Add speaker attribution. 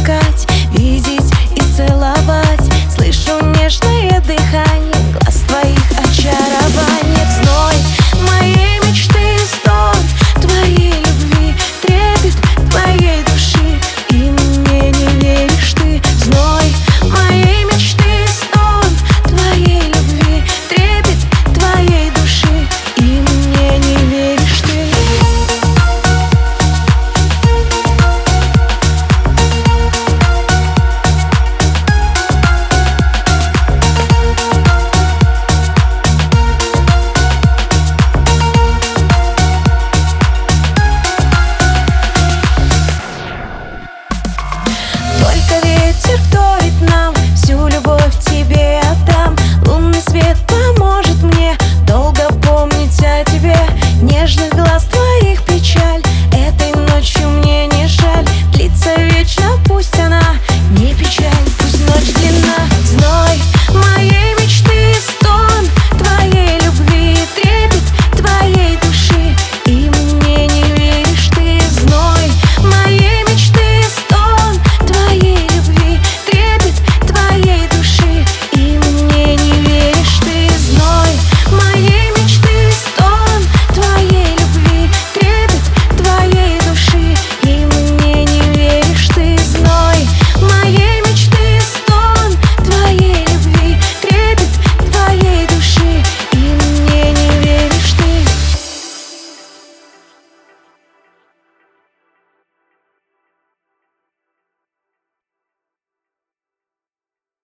Speaker 1: искать нежных глаз.